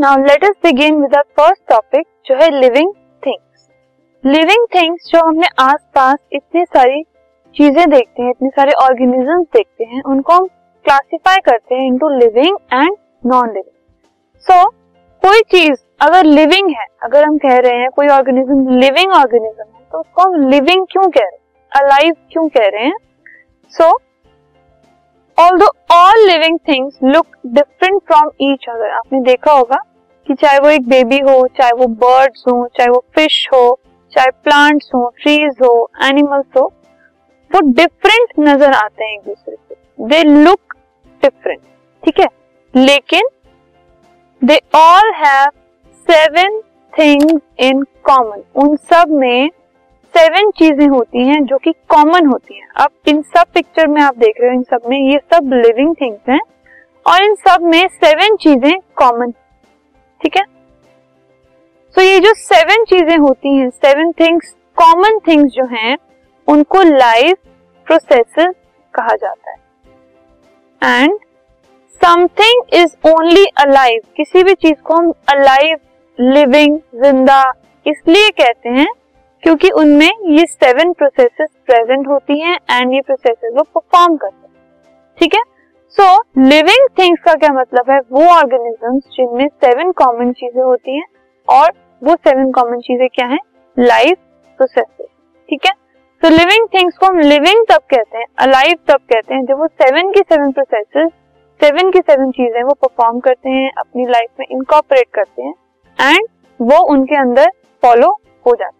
Now let us begin with our first topic जो है living things living things जो हमने आसपास इतनी सारी चीज़ें देखते हैं, इतने सारे ऑर्गेनिजम्स देखते हैं, उनको हम क्लासिफाई करते हैं into living and non living so कोई चीज़ अगर लिविंग है, अगर हम कह रहे हैं, कोई ऑर्गेनिज्म लिविंग ऑर्गेनिज्म है तो उसको हम लिविंग क्यों कह रहे हैं? अलाइव क्यों कह रहे हैं? So although all living things look different from each other आपने देखा होगा कि चाहे वो एक बेबी हो, चाहे वो बर्ड्स हो, चाहे वो फ़िश हो, चाहे प्लांट्स हो ट्रीज हो एनिमल्स हो, वो डिफरेंट नज़र आते हैं एक दूसरे से। दे लुक डिफरेंट ठीक है? लेकिन they all have seven things in common उन सब में सेवन चीज़ें होती हैं जो कि कॉमन होती हैं। अब इन सब पिक्चर में आप देख रहे हो, इन सब में ये सब लिविंग थिंग्स हैं और इन सब में सेवन चीज़ें कॉमन ठीक है? सो so, ये जो सेवन चीज़ें होती हैं सेवन थिंग्स कॉमन थिंग्स जो हैं, उनको लाइफ प्रोसेस कहा जाता है। And something is only alive किसी भी चीज़ को हम अलाइव लिविंग ज़िंदा, इसलिए कहते हैं, क्योंकि उनमें ये सेवन प्रोसेसेस प्रेजेंट होती हैं एंड ये प्रोसेसेस वो परफॉर्म करते हैं। ठीक है? सो लिविंग थिंग्स का क्या मतलब है? वो ऑर्गेनिजम्स जिनमें सेवन कॉमन चीज़ें होती हैं और वो सेवन कॉमन चीज़ें क्या हैं? लाइफ प्रोसेसेस ठीक है? सो लिविंग थिंग्स को हम लिविंग तब कहते हैं अलाइव तब कहते हैं जब वो सेवन की सेवन प्रोसेसेस सेवन की सेवन चीज़ें वो परफॉर्म करते हैं, अपनी लाइफ में इनकॉपरेट करते हैं एंड वो उनके अंदर फॉलो हो जाते हैं।